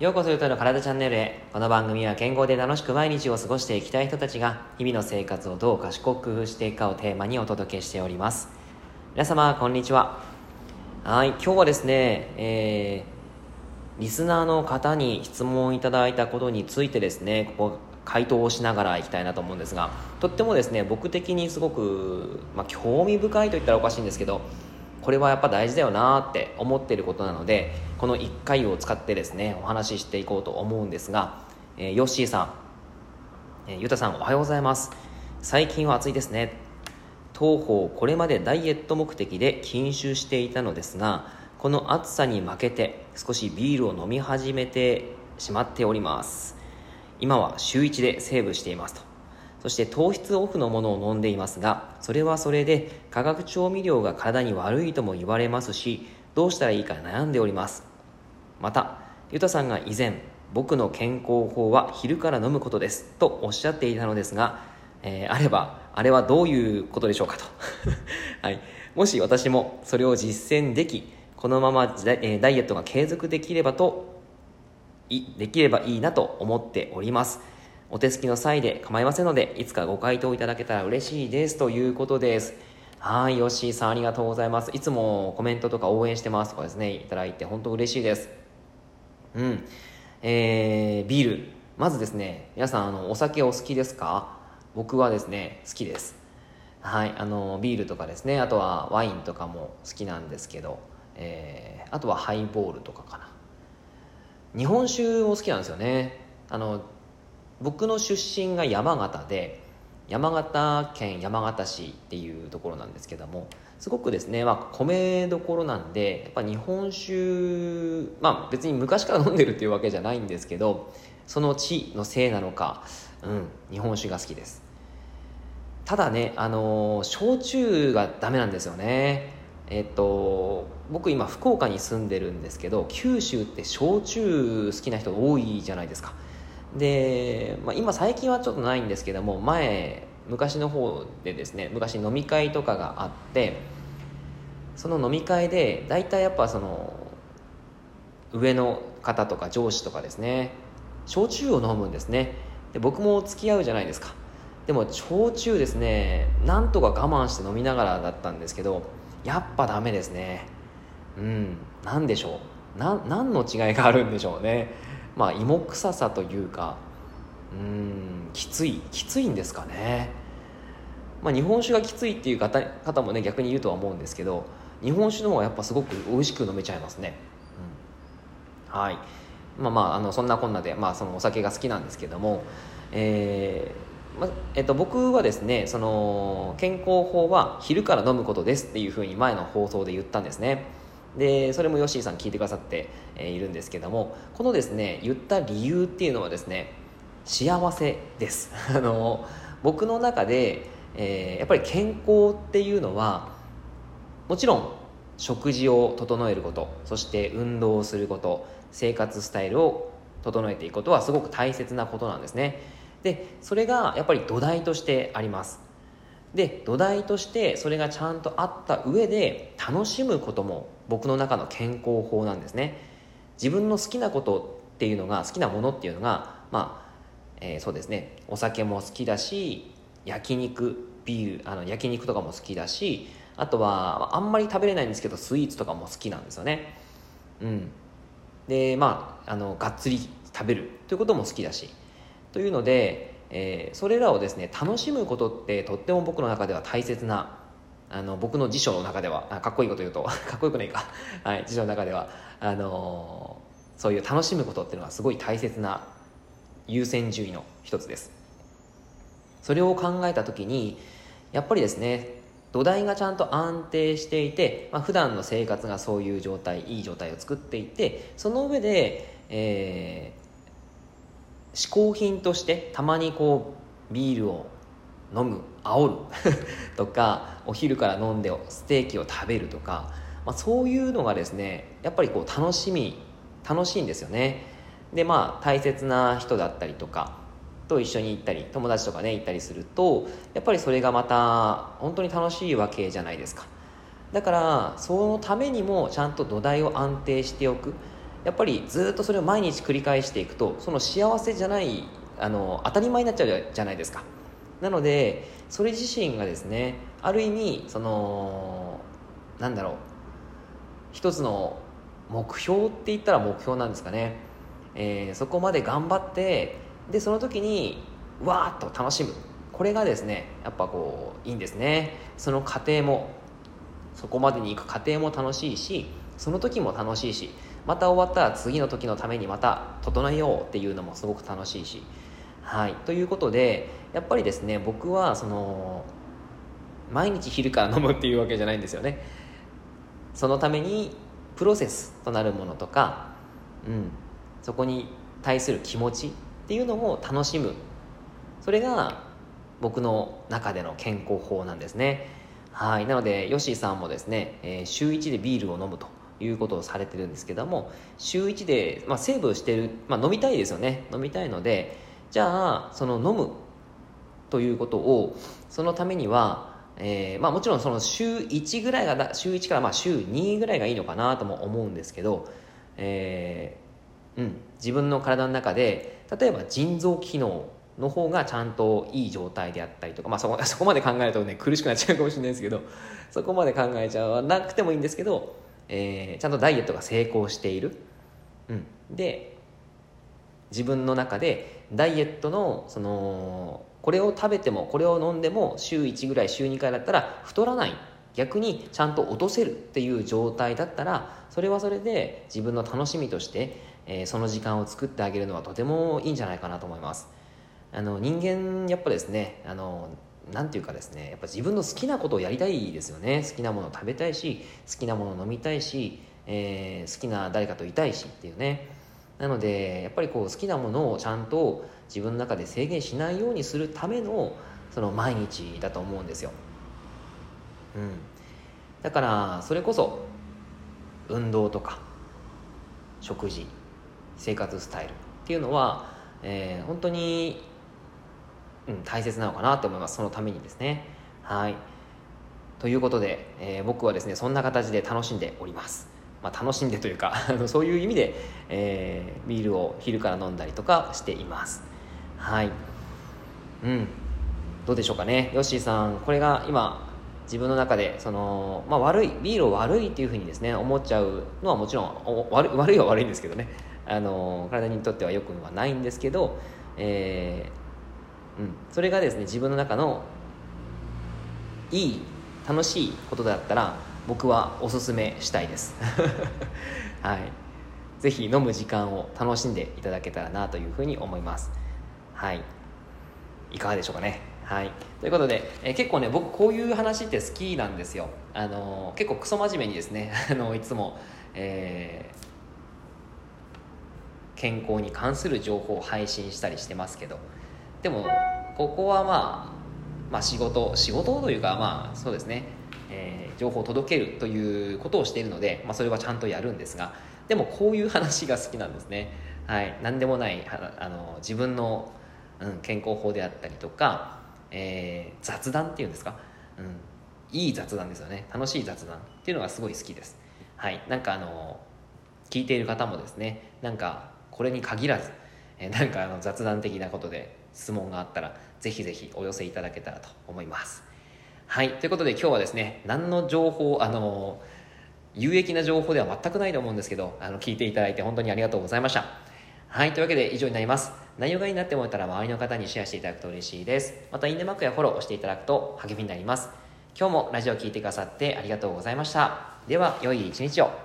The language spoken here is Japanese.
ようこそゆとの体チャンネルへ。この番組は健康で楽しく毎日を過ごしていきたい人たちが日々の生活をどう賢く工夫していくかをテーマにお届けしております。皆様こんにちは。はい今日はですね、えー、リスナーの方に質問いただいたことについてですねここ回答をしながらいきたいなと思うんですがとってもですね僕的にすごく、まあ、興味深いと言ったらおかしいんですけどこれはやっぱ大事だよなって思っていることなのでこの1回を使ってですねお話ししていこうと思うんですが、えー、ヨッシーさん、えー、ゆたさんおはようございます。最近は暑いですね。当方これまでダイエット目的で禁酒していたのですがこの暑さに負けて少しビールを飲み始めてしまっております。今は週1でセーブしていますと。そして糖質オフのものを飲んでいますがそれはそれで化学調味料が体に悪いとも言われますしどうしたらいいか悩んでおります。またゆたさんが以前僕の健康法は昼から飲むことですとおっしゃっていたのですが、えー、あればあれはどういうことでしょうかと、はい、もし私もそれを実践できこのままダイエットが継続できればとできればいいなと思っておりますお手すきの際で構いませんので、いつかご回答いただけたら嬉しいですということです。はい、ヨッシーさんありがとうございます。いつもコメントとか応援してますとかですね、いただいて本当嬉しいです。うん。えー、ビール。まずですね、皆さん、あの、お酒お好きですか？僕はですね、好きです。はい、あの、ビールとかですね、あとはワインとかも好きなんですけど、えー、あとはハイボールとかかな。日本酒も好きなんですよね。あの、僕の出身が山形で山形県山形市っていうところなんですけどもすごくですね、まあ、米どころなんでやっぱ日本酒まあ別に昔から飲んでるっていうわけじゃないんですけどその地のせいなのか、うん、日本酒が好きですただねあの焼酎がダメなんですよねえっと僕今福岡に住んでるんですけど九州って焼酎好きな人多いじゃないですか。で、まあ、今最近はちょっとないんですけども前昔の方でですね昔飲み会とかがあってその飲み会で大体やっぱその上の方とか上司とかですね焼酎を飲むんですね。で僕も付き合うじゃないですか。でも焼酎ですねなんとか我慢して飲みながらだったんですけどやっぱダメですね。うん。何でしょう。な何の違いがあるんでしょうね。まあ芋臭さというか。うん。きつい。きついんですかね、まあ、日本酒がきついっていう方方もね逆に言うとは思うんですけど日本酒の方がやっぱすごく美味しく飲めちゃいますね、うん、はい。まあまああのそんなこんなで、まあ、そのお酒が好きなんですけども。えーまえっと、僕はですねその健康法は昼から飲むことですっていうふうに前の放送で言ったんですね。でそれもヨッシーさん聞いてくださっているんですけどもこのですね言った理由っていうのはですね幸せです。あの僕の中で、えー、やっぱり健康っていうのはもちろん食事を整えることそして運動をすること生活スタイルを整えていくことはすごく大切なことなんですね。でそれがやっぱり土台としてあります。で土台としてそれがちゃんとあった上で楽しむことも僕の中の健康法なんですね。自分の好きなことっていうのが好きなものっていうのがまあ、えー、そうですね。お酒も好きだし焼肉ビールあの焼肉とかも好きだしあとはあんまり食べれないんですけどスイーツとかも好きなんですよね。うん。でまああのがっつり食べるということも好きだし。というので、えー、それらをですね楽しむことってとっても僕の中では大切なあの僕の辞書の中ではかっこいいこと言うと かっこよくないか、はい、辞書の中ではあのー、そういう楽しむことっていうのはすごい大切な優先順位の一つです。それを考えた時にやっぱりですね土台がちゃんと安定していて、まあ、普段の生活がそういう状態いい状態を作っていてその上で、えー、嗜好品としてたまにこうビールを飲む煽る とかお昼から飲んでステーキを食べるとか、まあ、そういうのがですねやっぱりこう楽しみ楽しいんですよね。でまあ大切な人だったりとかと一緒に行ったり友達とかね行ったりするとやっぱりそれがまた本当に楽しいわけじゃないですか。だからそのためにもちゃんと土台を安定しておく。やっぱりずっとそれを毎日繰り返していくとその幸せじゃないあの当たり前になっちゃうじゃないですか。なのでそれ自身がですねある意味そのなんだろう一つの目標って言ったら目標なんですかね、えー、そこまで頑張ってでその時にわーっと楽しむ。これがですねやっぱこういいんですね。その過程もそこまでに行く過程も楽しいしその時も楽しいしまた終わったら次の時のためにまた整えようっていうのもすごく楽しいし。はい。ということでやっぱりですね僕はその毎日昼から飲むっていうわけじゃないんですよね。そのためにプロセスとなるものとか、うん、そこに対する気持ちっていうのを楽しむ。それが僕の中での健康法なんですね。はい。なのでヨッシーさんもですね、えー、週1でビールを飲むと。いうことをされてるんですけども週1で、まあ、セーブしてる、まあ、飲みたいですよね。飲みたいのでじゃあその飲むということをそのためには、えーまあ、もちろんその週1ぐらいが週1からま週2ぐらいがいいのかなとも思うんですけど、えーうん、自分の体の中で例えば腎臓機能の方がちゃんといい状態であったりとか、まあ、そこそこまで考えるとね苦しくなっちゃうかもしれないですけどそこまで考えちゃわなくてもいいんですけど、えー、ちゃんとダイエットが成功している、うん、で自分の中でダイエットのそのこれを食べてもこれを飲んでも週1ぐらい週2回だったら太らない。逆にちゃんと落とせるっていう状態だったらそれはそれで自分の楽しみとして、えー、その時間を作ってあげるのはとてもいいんじゃないかなと思います。あの人間やっぱですねあのなんていうかですねやっぱ自分の好きなことをやりたいですよね。好きなものを食べたいし好きなものを飲みたいし、えー、好きな誰かといたいしっていうね。なのでやっぱりこう好きなものをちゃんと自分の中で制限しないようにするためのその毎日だと思うんですよ、うん、だからそれこそ運動とか食事生活スタイルっていうのは、えー、本当に、うん、大切なのかなと思います。そのためにですね。はい。ということで、えー、僕はですねそんな形で楽しんでおります。まあ、楽しんでというか そういう意味で、えー、ビールを昼から飲んだりとかしています。はい。うん。どうでしょうかね。ヨッシーさんこれが今自分の中でその、まあ、悪いビールを悪いっていうふうにですね思っちゃうのはもちろん悪悪いは悪いんですけどね。あの体にとってはよくはないんですけど、えーうん、それがですね自分の中のいい楽しいことだったら僕はおすすめしたいです。はい。ぜひ飲む時間を楽しんでいただけたらなというふうに思います。はい。いかがでしょうかね。はい。ということで、えー、結構ね僕こういう話って好きなんですよ。あのー、結構クソ真面目にですね あのいつも、え、健康に関する情報を配信したりしてますけど。でもここはまあまあ仕事仕事というかまあそうですね、えー、情報を届けるということをしているので、まあ、それはちゃんとやるんですがでもこういう話が好きなんですね。はい。何でもないあの自分のうん、健康法であったりとか、えー、雑談っていうんですか、うん、いい雑談ですよね。楽しい雑談っていうのがすごい好きです。はい。なんかあの聞いている方もですねなんかこれに限らず、えー、なんかあの雑談的なことで質問があったらぜひぜひお寄せいただけたらと思いますはいということで今日はですね何の情報あの有益な情報では全くないと思うんですけどあの聞いていただいて本当にありがとうございましたはいというわけで以上になります内容がいいなって思ったら周りの方にシェアしていただくと嬉しいです。また、いいねマークやフォローをしていただくと励みになります。今日もラジオを聴いてくださってありがとうございました。では、良い一日を。